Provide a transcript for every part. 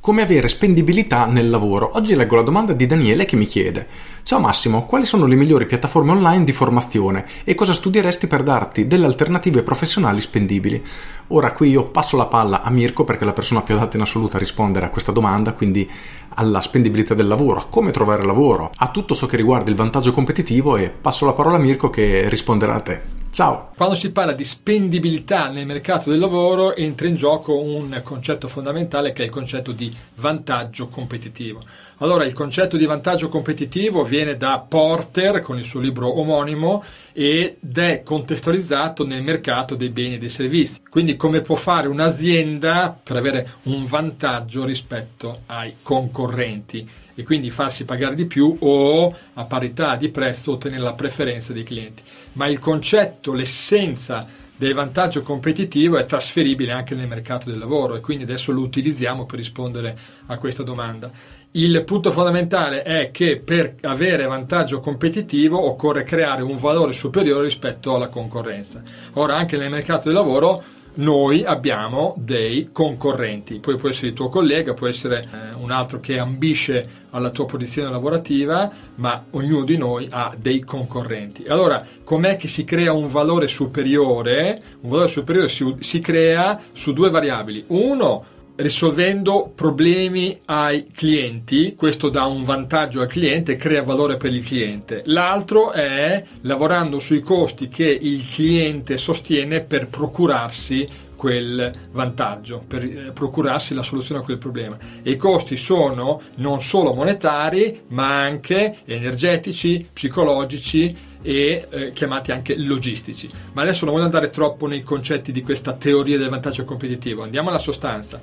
Come avere spendibilità nel lavoro? Oggi leggo la domanda di Daniele che mi chiede Ciao Massimo, quali sono le migliori piattaforme online di formazione e cosa studieresti per darti delle alternative professionali spendibili? Ora qui io passo la palla a Mirko perché è la persona più adatta in assoluto a rispondere a questa domanda, quindi alla spendibilità del lavoro, a come trovare lavoro, a tutto ciò che riguarda il vantaggio competitivo e passo la parola a Mirko che risponderà a te. Ciao! Quando si parla di spendibilità nel mercato del lavoro entra in gioco un concetto fondamentale che è il concetto di vantaggio competitivo. Allora, il concetto di vantaggio competitivo viene da Porter con il suo libro omonimo ed è contestualizzato nel mercato dei beni e dei servizi. Quindi come può fare un'azienda per avere un vantaggio rispetto ai concorrenti e quindi farsi pagare di più o a parità di prezzo ottenere la preferenza dei clienti. Ma il concetto, l'essenza del vantaggio competitivo è trasferibile anche nel mercato del lavoro e quindi adesso lo utilizziamo per rispondere a questa domanda. Il punto fondamentale è che per avere vantaggio competitivo occorre creare un valore superiore rispetto alla concorrenza. Ora anche nel mercato del lavoro noi abbiamo dei concorrenti, poi può essere il tuo collega, può essere eh, un altro che ambisce alla tua posizione lavorativa, ma ognuno di noi ha dei concorrenti. Allora, com'è che si crea un valore superiore? Un valore superiore si, si crea su due variabili. Uno, risolvendo problemi ai clienti, questo dà un vantaggio al cliente e crea valore per il cliente. L'altro è lavorando sui costi che il cliente sostiene per procurarsi quel vantaggio, per eh, procurarsi la soluzione a quel problema. E i costi sono non solo monetari, ma anche energetici, psicologici, e eh, chiamati anche logistici. Ma adesso non voglio andare troppo nei concetti di questa teoria del vantaggio competitivo, andiamo alla sostanza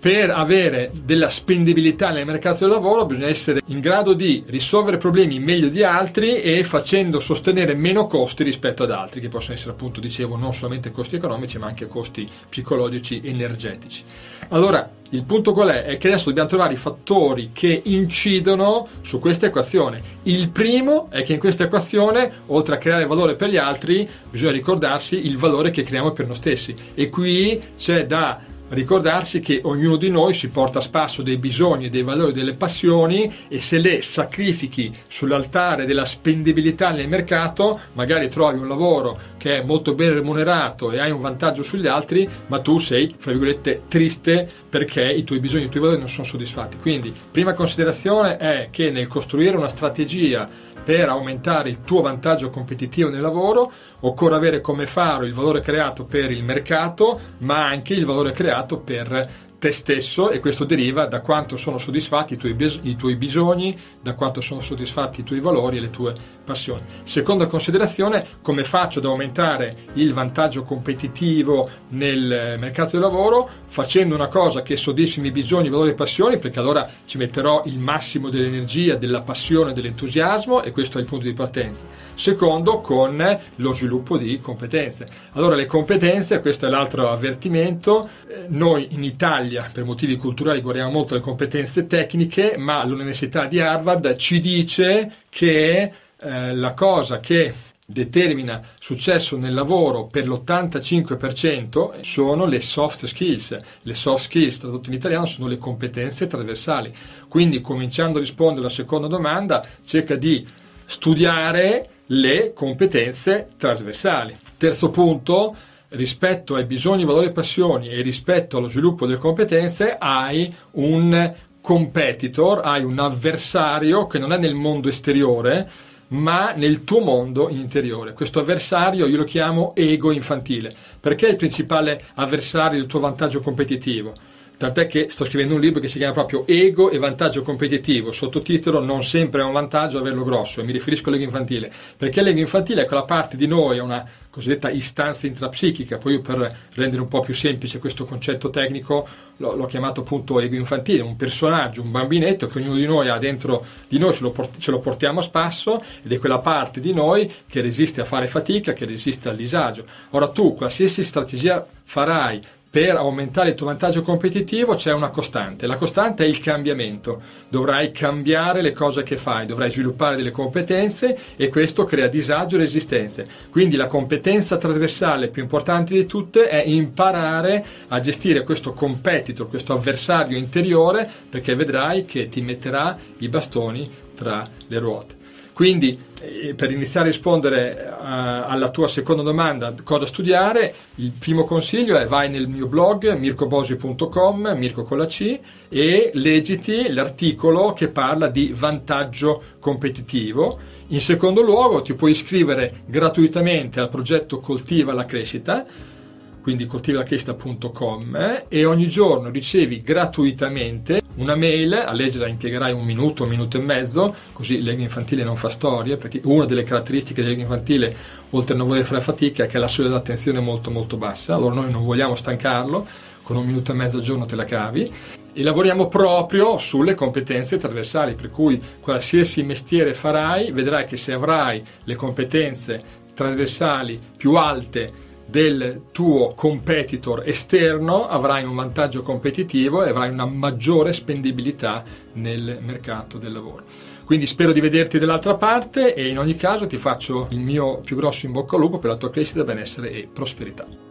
per avere della spendibilità nel mercato del lavoro bisogna essere in grado di risolvere problemi meglio di altri e facendo sostenere meno costi rispetto ad altri, che possono essere appunto, dicevo, non solamente costi economici ma anche costi psicologici e energetici. Allora, il punto qual è? È che adesso dobbiamo trovare i fattori che incidono su questa equazione. Il primo è che in questa equazione, oltre a creare valore per gli altri, bisogna ricordarsi il valore che creiamo per noi stessi. E qui c'è da ricordarsi che ognuno di noi si porta a spasso dei bisogni, dei valori, delle passioni e se le sacrifichi sull'altare della spendibilità nel mercato, magari trovi un lavoro che è molto ben remunerato e hai un vantaggio sugli altri, ma tu sei, fra virgolette, triste perché i tuoi bisogni, i tuoi valori non sono soddisfatti. Quindi, prima considerazione è che nel costruire una strategia per aumentare il tuo vantaggio competitivo nel lavoro, occorre avere come faro il valore creato per il mercato, ma anche il valore creato per te stesso e questo deriva da quanto sono soddisfatti i tuoi, bis- i tuoi, bisogni, da quanto sono soddisfatti i tuoi valori e le tue passioni. Seconda considerazione, come faccio ad aumentare il vantaggio competitivo nel mercato del lavoro? Facendo una cosa che soddisfi i miei bisogni, valori e passioni, perché allora ci metterò il massimo dell'energia, della passione, dell'entusiasmo e questo è il punto di partenza. Secondo, con lo sviluppo di competenze. Allora le competenze, questo è l'altro avvertimento, eh, noi in Italia Italia per motivi culturali guardiamo molto le competenze tecniche, ma l'Università di Harvard ci dice che eh, la cosa che determina successo nel lavoro per l'85% sono le soft skills. Le soft skills, tradotto in italiano, sono le competenze trasversali. Quindi, cominciando a rispondere alla seconda domanda, cerca di studiare le competenze trasversali. Terzo punto, rispetto ai bisogni, valori e passioni e rispetto allo sviluppo delle competenze hai un competitor, hai un avversario che non è nel mondo esteriore, ma nel tuo mondo interiore. Questo avversario io lo chiamo ego infantile, perché è il principale avversario del tuo vantaggio competitivo. Tant'è che sto scrivendo un libro che si chiama proprio Ego e vantaggio competitivo, sottotitolo Non sempre è un vantaggio averlo grosso, e mi riferisco all'ego infantile, perché l'ego infantile è quella parte di noi, è una cosiddetta istanza intrapsichica, poi io per rendere un po' più semplice questo concetto tecnico l'ho, l'ho chiamato appunto ego infantile, un personaggio, un bambinetto che ognuno di noi ha dentro di noi, ce lo, port- ce lo portiamo a spasso ed è quella parte di noi che resiste a fare fatica, che resiste al disagio. Ora tu, qualsiasi strategia farai per aumentare il tuo vantaggio competitivo c'è una costante. La costante è il cambiamento. Dovrai cambiare le cose che fai, dovrai sviluppare delle competenze e questo crea disagio e resistenze. Quindi la competenza trasversale più importante di tutte è imparare a gestire questo competitor, questo avversario interiore, perché vedrai che ti metterà i bastoni tra le ruote. Quindi, eh, per iniziare a rispondere uh, alla tua seconda domanda, cosa studiare, il primo consiglio è vai nel mio blog mircobosi.com, Mirko con la C, e leggiti l'articolo che parla di vantaggio competitivo. In secondo luogo, ti puoi iscrivere gratuitamente al progetto Coltiva la crescita quindi coltivalacrescita.com eh, e ogni giorno ricevi gratuitamente una mail, a leggerla impiegherai un minuto, un minuto e mezzo, così Lega Infantile non fa storie, perché una delle caratteristiche della Lega Infantile, oltre a non voler fare fatica, è che la sua attenzione è molto molto bassa, allora noi non vogliamo stancarlo, con un minuto e mezzo al giorno te la cavi. E lavoriamo proprio sulle competenze trasversali, per cui qualsiasi mestiere farai, vedrai che se avrai le competenze trasversali più alte del tuo competitor esterno avrai un vantaggio competitivo e avrai una maggiore spendibilità nel mercato del lavoro. Quindi spero di vederti dall'altra parte e in ogni caso ti faccio il mio più grosso in bocca al lupo per la tua crescita, benessere e prosperità.